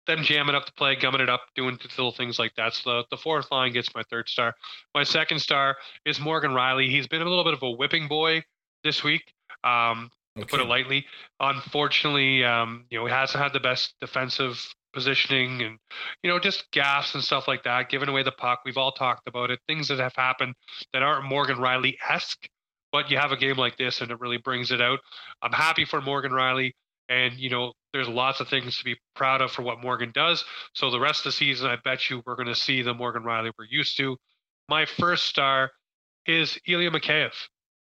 them jamming up the play, gumming it up, doing little things like that. So the, the fourth line gets my third star. My second star is Morgan Rielly. He's been a little bit of a whipping boy this week, um, to put it lightly. Unfortunately, um, you know, he hasn't had the best defensive positioning and, you know, just gaffes and stuff like that, giving away the puck. We've all talked about it. Things that have happened that aren't Morgan Rielly esque, but you have a game like this and it really brings it out. I'm happy for Morgan Rielly. And, you know, there's lots of things to be proud of for what Morgan does. So the rest of the season, I bet you we're going to see the Morgan Rielly we're used to. My first star is Ilya Mikheyev.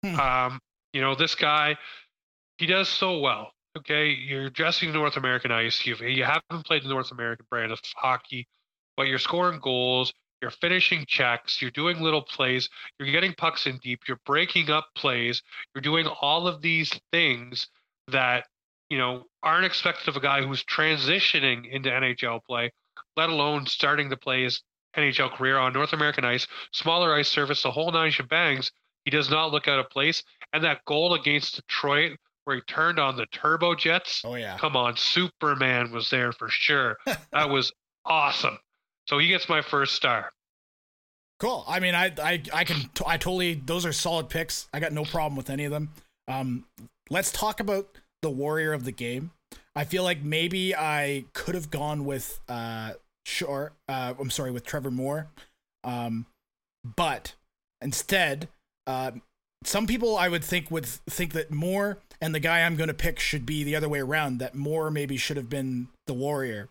Hmm. Um, you know, this guy, he does so well. Okay, you're dressing North American ice. You you haven't played the North American brand of hockey, but you're scoring goals. You're finishing checks. You're doing little plays. You're getting pucks in deep. You're breaking up plays. You're doing all of these things that you know aren't expected of a guy who's transitioning into NHL play, let alone starting to play his NHL career on North American ice, smaller ice surface, the whole nine shebangs. He does not look out of place. And that goal against Detroit, where he turned on the turbo jets. Oh yeah. Come on, Superman was there for sure. that was awesome. So he gets my first star. Cool. I mean, I I I can t- I totally those are solid picks. I got no problem with any of them. Um, let's talk about the warrior of the game. I feel like maybe I could have gone with uh Shore. Uh, I'm sorry, with Trevor Moore. Um, but instead, uh, some people I would think would think that Moore and the guy I'm going to pick should be the other way around. That Moore maybe should have been the warrior.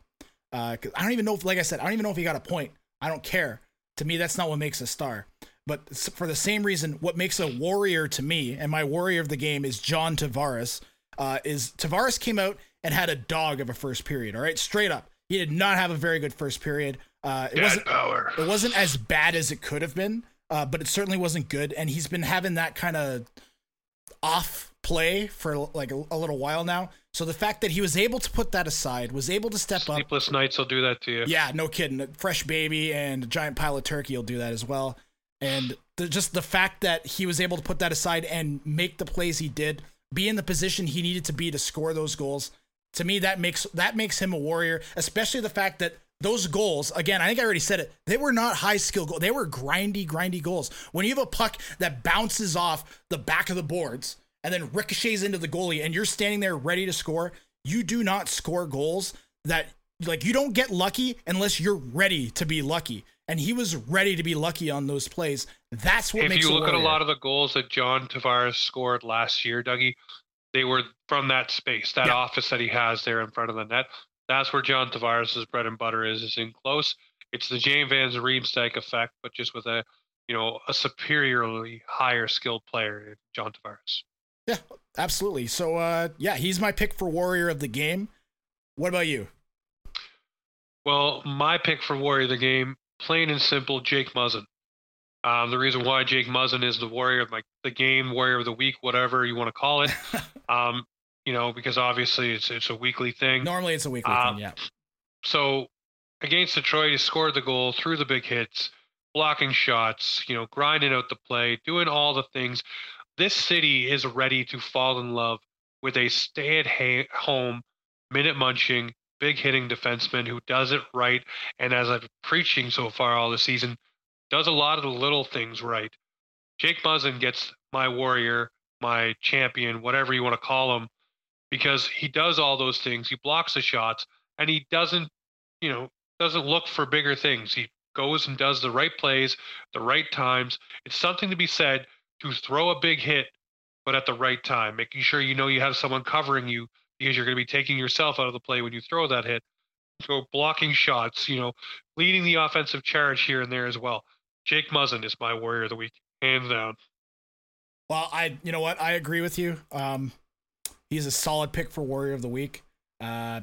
Uh, I don't even know if, like I said, I don't even know if he got a point. I don't care. To me, that's not what makes a star. But for the same reason, what makes a warrior to me, and my warrior of the game is John Tavares, uh, is Tavares came out and had a dog of a first period. All right, straight up, he did not have a very good first period. Uh, it wasn't power. it wasn't as bad as it could have been, uh, but it certainly wasn't good. And he's been having that kind of off play for like a, a little while now. So the fact that he was able to put that aside, was able to step up, Sleepless nights will do that to you. yeah, no kidding. A Fresh baby and a giant pile of turkey will do that as well. And the, just the fact that he was able to put that aside and make the plays he did, be in the position he needed to be to score those goals, to me that makes that makes him a warrior, especially the fact that those goals, again, I think I already said it, they were not high skill goals. They were grindy, grindy goals. When you have a puck that bounces off the back of the boards and then ricochets into the goalie and you're standing there ready to score, you do not score goals that like you don't get lucky unless you're ready to be lucky. And he was ready to be lucky on those plays. That's what if makes you look a at a lot of the goals that John Tavares scored last year, Dougie, they were from that space, that Yeah. office that he has there in front of the net. That's where John Tavares' bread and butter is, is in close. It's the James Van Riemsdyk effect, but just with a you know a superiorly higher skilled player, John Tavares. Yeah, absolutely. So uh yeah, he's my pick for warrior of the game. What about you? Well, my pick for Warrior of the Game, plain and simple, Jake Muzzin. Um, the reason why Jake Muzzin is the Warrior of my, the game, Warrior of the Week, whatever you want to call it, um, you know, because obviously it's it's a weekly thing. Normally it's a weekly Uh, thing, yeah. So against Detroit, he scored the goal, threw the big hits, blocking shots, you know, grinding out the play, doing all the things. This city is ready to fall in love with a stay-at-home, minute munching, big hitting defenseman who does it right. And as I've been preaching so far all the season, does a lot of the little things right. Jake Muzzin gets my warrior, my champion, whatever you want to call him, because he does all those things. He blocks the shots and he doesn't, you know, doesn't look for bigger things. He goes and does the right plays, the right times. It's something to be said to throw a big hit, but at the right time, making sure you know you have someone covering you because you're going to be taking yourself out of the play when you throw that hit. So blocking shots, you know, leading the offensive charge here and there as well. Jake Muzzin is my warrior of the week, hands down. Well, I you know what? I agree with you. Um he's a solid pick for warrior of the week. Uh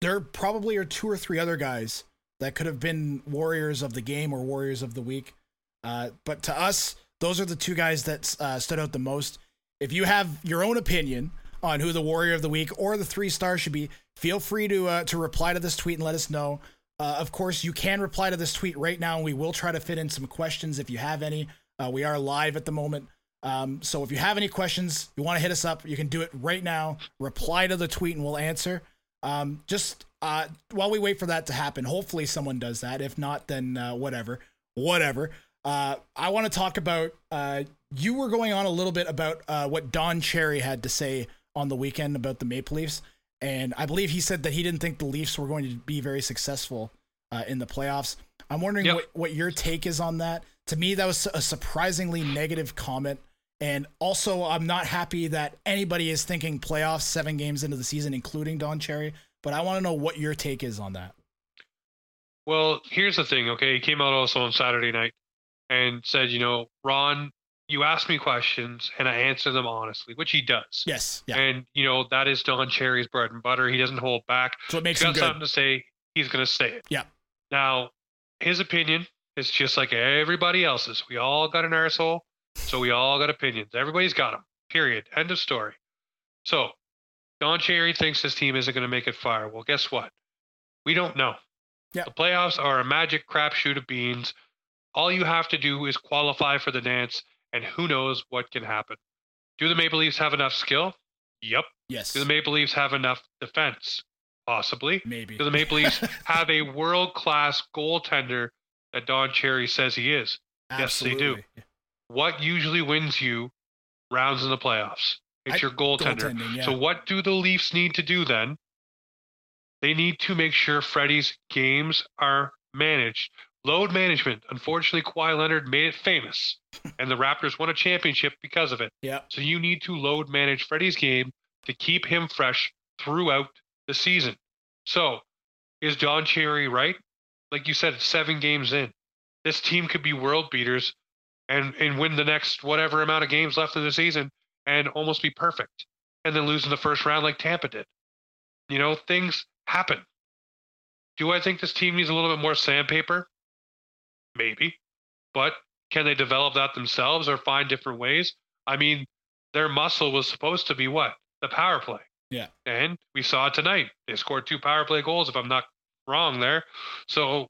there probably are two or three other guys that could have been warriors of the game or warriors of the week. Uh but to us, those are the two guys that uh, stood out the most. If you have your own opinion on who the warrior of the week or the three stars should be, feel free to uh, to reply to this tweet and let us know. Uh, of course, you can reply to this tweet right now, and we will try to fit in some questions if you have any. Uh, we are live at the moment. Um, so if you have any questions, you want to hit us up, you can do it right now. Reply to the tweet and we'll answer. Um, just uh, while we wait for that to happen, hopefully someone does that. If not, then uh, whatever, whatever. Uh, I want to talk about. Uh, you were going on a little bit about uh, what Don Cherry had to say on the weekend about the Maple Leafs, and I believe he said that he didn't think the Leafs were going to be very successful uh, in the playoffs. I'm wondering Yep. what, what your take is on that. To me, that was a surprisingly negative comment. And also, I'm not happy that anybody is thinking playoffs seven games into the season, including Don Cherry. But I want to know what your take is on that. Well, here's the thing, okay? He came out also on Saturday night and said, you know, Ron, you ask me questions and I answer them honestly, which he does. Yes, yeah. And, you know, that is Don Cherry's bread and butter. He doesn't hold back. So it makes He's got something to say, he's going to say it. Yeah. Now, his opinion is just like everybody else's. We all got an arsehole, so we all got opinions. Everybody's got them. Period. End of story. So, Don Cherry thinks his team isn't going to make it far. Well, guess what? We don't know. Yeah. The playoffs are a magic crapshoot of beans. All you have to do is qualify for the dance, and who knows what can happen. Do the Maple Leafs have enough skill? Yep. Yes, Do the Maple Leafs have enough defense? Possibly. maybe. Do the Maple Leafs have a world class goaltender that Don Cherry says he is? Yes, they do. Absolutely. What usually wins you rounds in the playoffs? It's I- your goaltender. Yeah. So, what do the Leafs need to do then? They need to make sure Freddie's games are managed. Load management. Unfortunately, Kawhi Leonard made it famous, and the Raptors won a championship because of it. yeah, So you need to load manage Freddie's game to keep him fresh throughout the season. So is John Cherry right? Like you said, seven games in. This team could be world beaters and, and win the next whatever amount of games left in the season and almost be perfect. And then lose in the first round like Tampa did. You know, things happen. Do I think this team needs a little bit more sandpaper? Maybe. But can they develop that themselves or find different ways? I mean, their muscle was supposed to be what? The power play. Yeah. And we saw it tonight. They scored two power play goals, if I'm not wrong there. So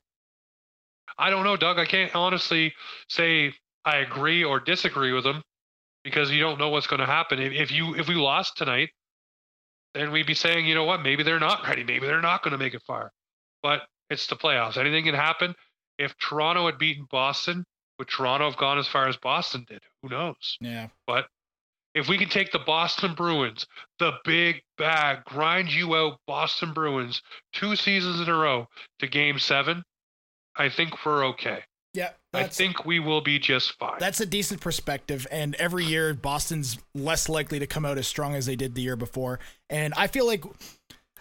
I don't know, Doug. I can't honestly say I agree or disagree with them because you don't know what's going to happen. If, if you if we lost tonight, then we'd be saying, you know what, maybe they're not ready. Maybe they're not going to make it far. But it's the playoffs. Anything can happen. If Toronto had beaten Boston, would Toronto have gone as far as Boston did? Who knows? Yeah. But if we can take the Boston Bruins, the big bag, grind you out Boston Bruins two seasons in a row to game seven, I think we're okay. Yeah, I think we will be just fine. That's a decent perspective. And every year, Boston's less likely to come out as strong as they did the year before. And I feel like,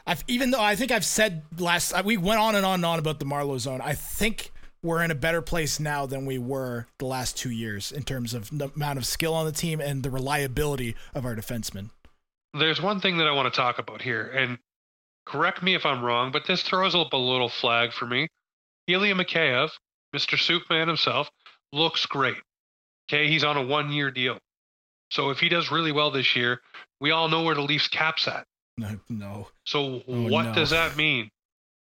I've even though I think I've said last, we went on and on and on about the Marleau zone. I think we're in a better place now than we were the last two years in terms of the amount of skill on the team and the reliability of our defensemen. There's one thing that I want to talk about here, and correct me if I'm wrong, but this throws up a little flag for me. Ilya Mikheyev Mr. Superman himself, looks great. Okay, he's on a one year deal. So if he does really well this year, we all know where the Leafs cap's at. No. no. So oh, what no. does that mean?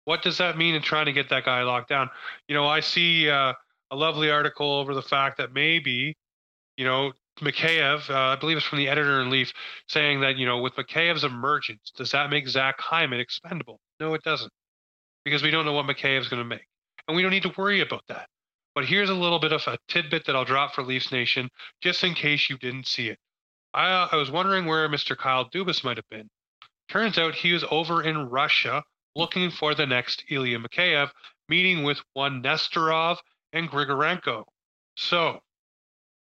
What does that mean in trying to get that guy locked down? You know, I see uh, a lovely article over the fact that maybe, you know, Mikheyev, uh, I believe it's from the editor in Leaf, saying that, you know, with Mikheyev's emergence, does that make Zach Hyman expendable? No, it doesn't. Because we don't know what Mikheyev's going to make and we don't need to worry about that. But here's a little bit of a tidbit that I'll drop for Leafs Nation, just in case you didn't see it. I, I was wondering where Mr. Kyle Dubas might have been. Turns out he was over in Russia looking for the next Ilya Mikheyev, meeting with one Nesterov and Grigorenko. So,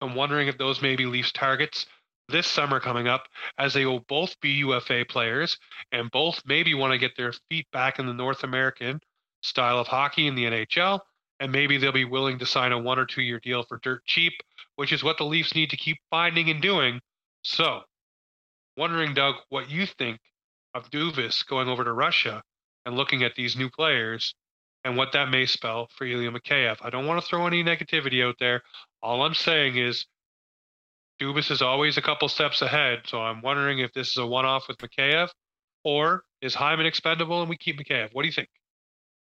I'm wondering if those may be Leafs targets this summer coming up, as they will both be UFA players and both maybe want to get their feet back in the North American style of hockey in the NHL, and maybe they'll be willing to sign a one or two year deal for dirt cheap, which is what the Leafs need to keep finding and doing. So, wondering, Doug, what you think of Dubas going over to Russia and looking at these new players and what that may spell for Ilya Mikheyev. I don't want to throw any negativity out there. All I'm saying is Dubas is always a couple steps ahead. So I'm wondering if this is a one off with Mikheyev or is Hyman expendable and we keep Mikheyev? What do you think?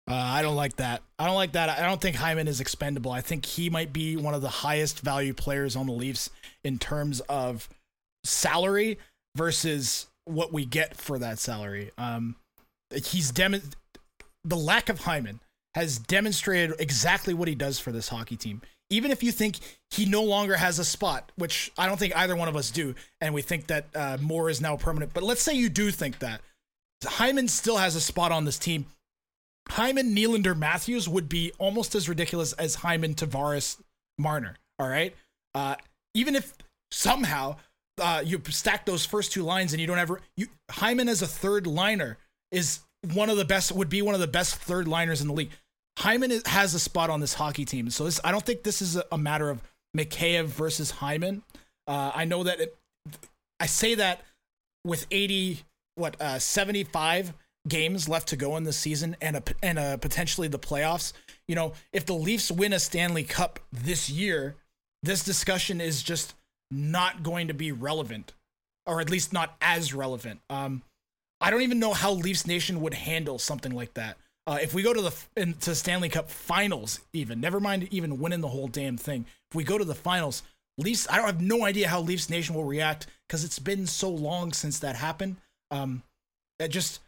Uh, I don't like that. I don't like that. I don't think Hyman is expendable. I think he might be one of the highest value players on the Leafs in terms of salary versus what we get for that salary. Um, he's dem- the lack of Hyman has demonstrated exactly what he does for this hockey team. Even if you think he no longer has a spot, which I don't think either one of us do, and we think that uh, Moore is now permanent, but let's say you do think that Hyman still has a spot on this team Hyman Nylander Matthews would be almost as ridiculous as Hyman Tavares Marner. All right. Uh, even if somehow uh, you stack those first two lines and you don't ever you Hyman as a third liner is one of the best would be one of the best third liners in the league. Hyman has a spot on this hockey team, so this, I don't think this is a, a matter of Mikheyev versus Hyman. Uh, I know that it, I say that with eighty what uh, seventy five games left to go in the season and a, and a potentially the playoffs. You know, if the Leafs win a Stanley Cup this year, this discussion is just not going to be relevant, or at least not as relevant. Um, I don't even know how Leafs Nation would handle something like that. Uh, if we go to the in, to Stanley Cup Finals, even never mind even winning the whole damn thing. If we go to the finals, Leafs, I don't have no idea how Leafs Nation will react because it's been so long since that happened. Um, that just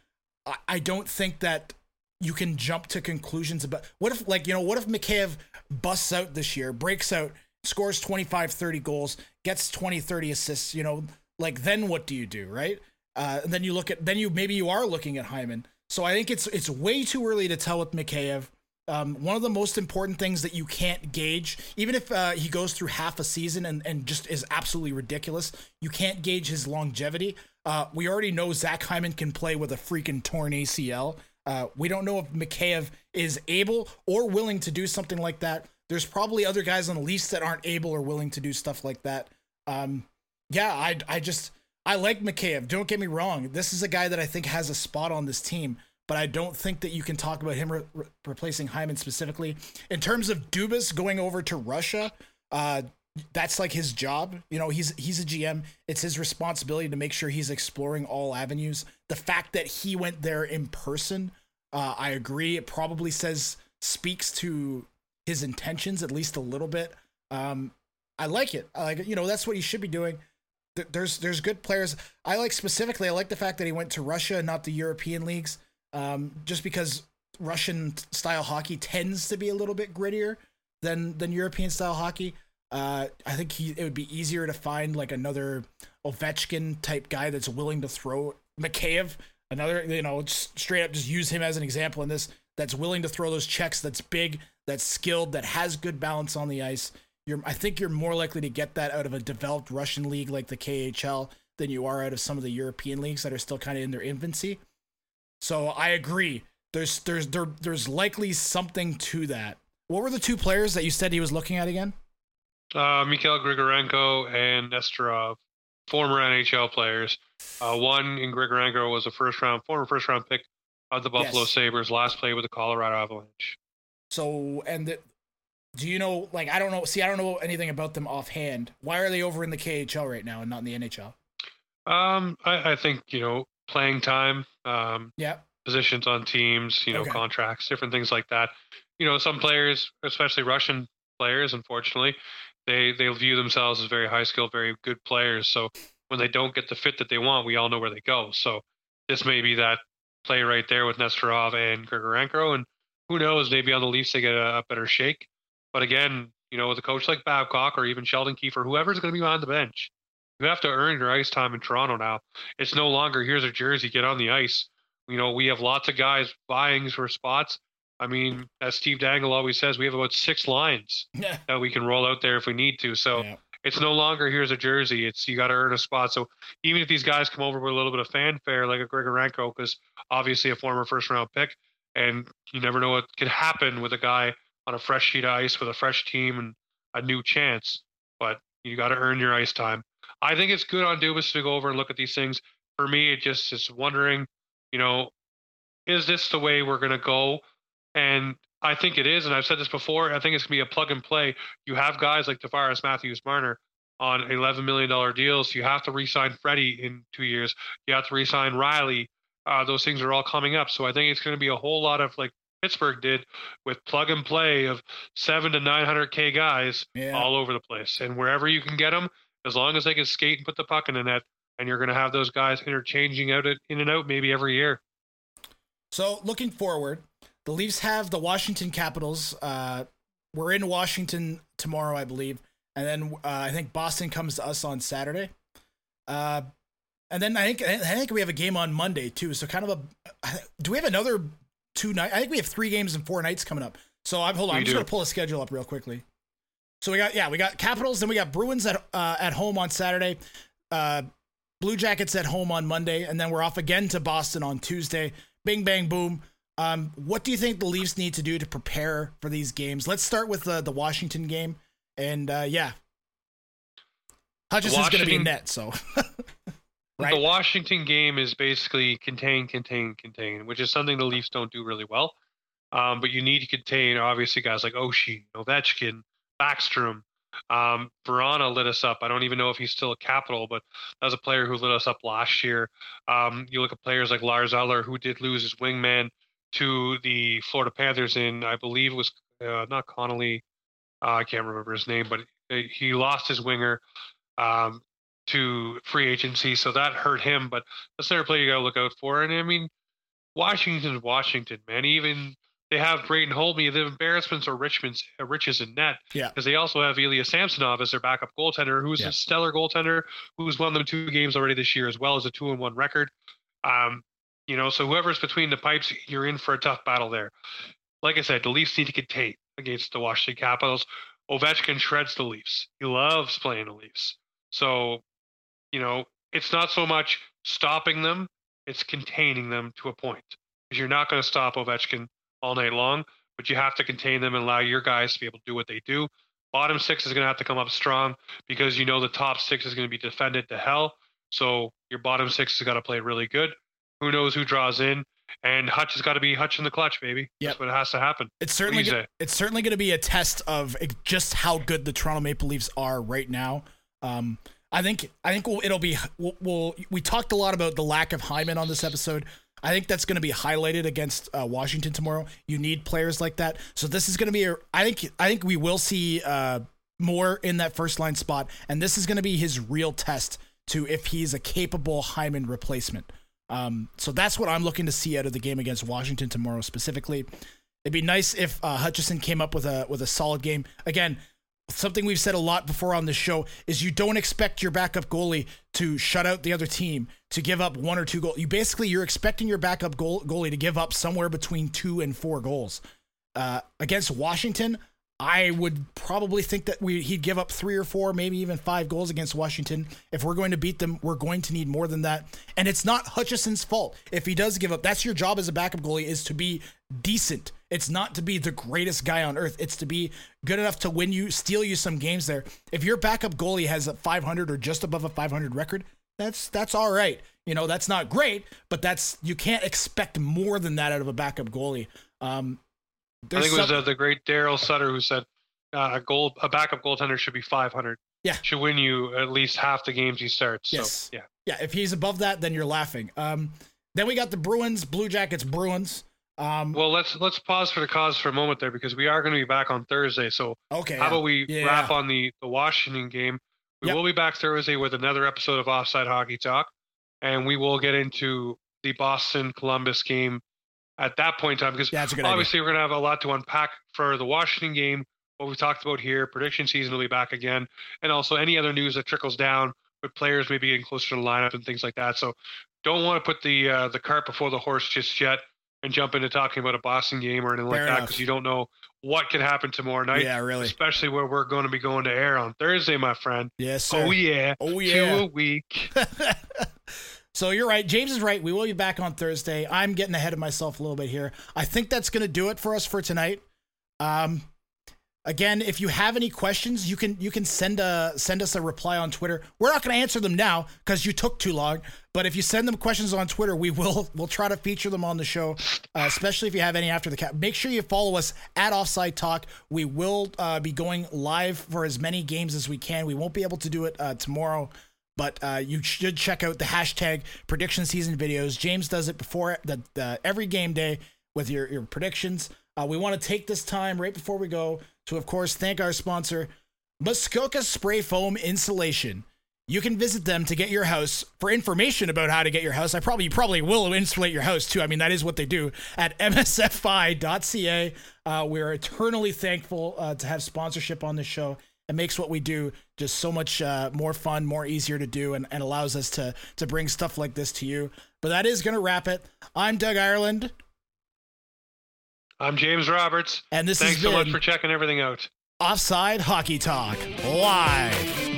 I don't think that you can jump to conclusions about what if like you know what if Mikheyev busts out this year breaks out scores 25 30 goals gets 20 30 assists you know like then what do you do right uh, and then you look at then you maybe you are looking at Hyman so I think it's it's way too early to tell with Mikheyev um, one of the most important things that you can't gauge, even if uh, he goes through half a season and, and just is absolutely ridiculous, you can't gauge his longevity. Uh, we already know Zach Hyman can play with a freaking torn ACL. Uh, we don't know if Mikheyev is able or willing to do something like that. There's probably other guys on the Leafs that aren't able or willing to do stuff like that. Um, yeah, I, I just I like Mikheyev. Don't get me wrong. This is a guy that I think has a spot on this team but I don't think that you can talk about him re- re- replacing Hyman specifically. In terms of Dubas going over to Russia, uh, that's like his job. You know, he's he's a GM. It's his responsibility to make sure he's exploring all avenues. The fact that he went there in person, uh, I agree. It probably says speaks to his intentions at least a little bit. Um, I like it. Like. You know, that's what he should be doing th- there's there's good players. I like specifically. I like the fact that he went to Russia, not the European leagues, um, just because Russian style hockey tends to be a little bit grittier than than European style hockey. Uh, I think he it would be easier to find like another Ovechkin type guy that's willing to throw Mikheyev, another you know straight up just use him as an example in this. That's willing to throw those checks. That's big. That's skilled. That has good balance on the ice. You're, I think you're more likely to get that out of a developed Russian league like the KHL than you are out of some of the European leagues that are still kind of in their infancy. So I agree. There's there's there, there's likely something to that. What were the two players that you said he was looking at again? Uh, Mikhail Grigorenko and Nesterov, former NHL players. Uh, one in Grigorenko was a first round, former first round pick of the Buffalo yes. Sabres, last played with the Colorado Avalanche. So, and the, do you know, like, I don't know, see, I don't know anything about them offhand. Why are they over in the KHL right now and not in the NHL? Um, I, I think, you know, playing time, um, yeah, positions on teams, you know, okay. contracts, different things like that. You know, some players, especially Russian players, unfortunately, they they view themselves as very high skilled, very good players. So when they don't get the fit that they want, we all know where they go. So this may be that play right there with Nesterov and Grigorenko, and who knows, maybe on the Leafs they get a, a better shake. But again, you know, with a coach like Babcock or even Sheldon Keefe, whoever's going to be on the bench, you have to earn your ice time in Toronto now. It's no longer here's a jersey, get on the ice. You know, we have lots of guys vying for spots. I mean, as Steve Dangle always says, we have about six lines that we can roll out there if we need to. So yeah. it's no longer here's a jersey. It's you got to earn a spot. So even if these guys come over with a little bit of fanfare, like a Grigorenko, because obviously a former first round pick, and you never know what could happen with a guy on a fresh sheet of ice with a fresh team and a new chance. But you got to earn your ice time. I think it's good on Dubas to go over and look at these things. For me, it just is wondering, you know, is this the way we're going to go? And I think it is. And I've said this before. I think it's going to be a plug and play. You have guys like Tavares, Matthews, Marner on $11 million deals. You have to re sign Freddie in two years. You have to re sign Rielly. Uh, those things are all coming up. So I think it's going to be a whole lot of like Pittsburgh did with plug and play of seven to 900K guys yeah. all over the place. And wherever you can get them, as long as they can skate and put the puck in the net, and you're going to have those guys interchanging out in and out maybe every year. So looking forward, the Leafs have the Washington Capitals. Uh, we're in Washington tomorrow, I believe, and then uh, I think Boston comes to us on Saturday. Uh, and then I think I think we have a game on Monday too. So kind of a do we have another two nights. I think we have three games and four nights coming up. So I'm hold on. We I'm just gonna pull a schedule up real quickly. So we got yeah, we got Capitals, then we got Bruins at uh, at home on Saturday, uh, Blue Jackets at home on Monday, and then we're off again to Boston on Tuesday. Bing bang boom. Um, what do you think the Leafs need to do to prepare for these games? Let's start with the the Washington game, and uh, yeah, Hutchinson's going to be net, so. right? The Washington game is basically contain, contain, contain, which is something the Leafs don't do really well. Um, but you need to contain, obviously, guys like Oshie, Ovechkin, Backstrom. Um, lit us up. I don't even know if he's still a capital, but that was a player who lit us up last year. Um, you look at players like Lars Eller, who did lose his wingman to the Florida Panthers in, I believe, it was uh, not Connolly. Uh, I can't remember his name, but he lost his winger um, to free agency, so that hurt him. But that's another player you got to look out for. And I mean, Washington's Washington, man. Even they have Braden Holtby. The embarrassments are Richmond's uh, riches in net. Yeah. Because they also have Ilya Samsonov as their backup goaltender, who's yeah. a stellar goaltender, who's won them two games already this year, as well as a two and one record. Um, you know, so whoever's between the pipes, you're in for a tough battle there. Like I said, the Leafs need to get contain against the Washington Capitals. Ovechkin shreds the Leafs. He loves playing the Leafs. So, you know, it's not so much stopping them, it's containing them to a point. Because you're not going to stop Ovechkin all night long, but you have to contain them and allow your guys to be able to do what they do. Bottom six is going to have to come up strong because you know the top six is going to be defended to hell. So your bottom six has got to play really good. Who knows who draws in? And Hutch has got to be Hutch in the clutch, baby. Yep. That's what has to happen. It's certainly go- it's certainly going to be a test of just how good the Toronto Maple Leafs are right now. Um, I think I think it'll be we'll, we'll, we talked a lot about the lack of Hyman on this episode. I think that's going to be highlighted against uh, Washington tomorrow. You need players like that. So this is going to be. A, I think. I think we will see uh, Moore in that first line spot, and this is going to be his real test to if he's a capable Hyman replacement. Um, so that's what I'm looking to see out of the game against Washington tomorrow specifically. It'd be nice if uh, Hutchinson came up with a with a solid game. Again, something we've said a lot before on this show is you don't expect your backup goalie to shut out the other team to give up one or two goals. You basically you're expecting your backup goal, goalie to give up somewhere between two and four goals. Uh, against Washington, I would probably think that we he'd give up three or four, maybe even five goals against Washington. If we're going to beat them, we're going to need more than that. And it's not Hutchinson's fault if he does give up. That's your job as a backup goalie is to be decent. It's not to be the greatest guy on earth. It's to be good enough to win you, steal you some games there. If your backup goalie has a 500 or just above a 500 record, that's that's all right. You know, that's not great, but that's you can't expect more than that out of a backup goalie. Um, I think it was some... uh, the great Darryl Sutter who said uh, a goal, a backup goaltender should be 500. Yeah, should win you at least half the games he starts. Yes. So, yeah, yeah. If he's above that, then you're laughing. Um, then we got the Bruins, Blue Jackets, Bruins. Um, well, let's let's pause for the cause for a moment there because we are going to be back on Thursday. So okay, how yeah. about we yeah. wrap on the the Washington game? We yep. will be back Thursday with another episode of Offside Hockey Talk, and we will get into the Boston Columbus game at that point in time because yeah, obviously idea. we're going to have a lot to unpack for the Washington game. What we've talked about here, prediction season will be back again, and also any other news that trickles down with players maybe getting closer to the lineup and things like that. So don't want to put the uh, the cart before the horse just yet and jump into talking about a Boston game or anything Fair like that because you don't know what could happen tomorrow night. Yeah, really. Especially where we're going to be going to air on Thursday, my friend. Yes, sir. Oh yeah. Oh yeah. Two a week. So you're right. James is right. We will be back on Thursday. I'm getting ahead of myself a little bit here. I think that's going to do it for us for tonight. Um, again, if you have any questions, you can you can send a send us a reply on Twitter. We're not going to answer them now because you took too long. But if you send them questions on Twitter, we will we'll try to feature them on the show, uh, especially if you have any after the cap. Make sure you follow us at Offside Talk. We will uh, be going live for as many games as we can. We won't be able to do it uh, tomorrow but uh, you should check out the hashtag prediction season videos. James does it before the, the every game day with your, your predictions. Uh, we want to take this time right before we go to, of course, thank our sponsor, Muskoka Spray Foam Insulation. You can visit them to get your house for information about how to get your house. I probably probably will insulate your house too. I mean that is what they do at msfi.ca. Uh, we're eternally thankful uh, to have sponsorship on the show it makes what we do just so much uh, more fun, more easier to do, and, and allows us to to bring stuff like this to you. But that is going to wrap it. I'm Doug Ireland. I'm James Roberts. And this is. Thanks so much for checking everything out. Offside Hockey Talk live.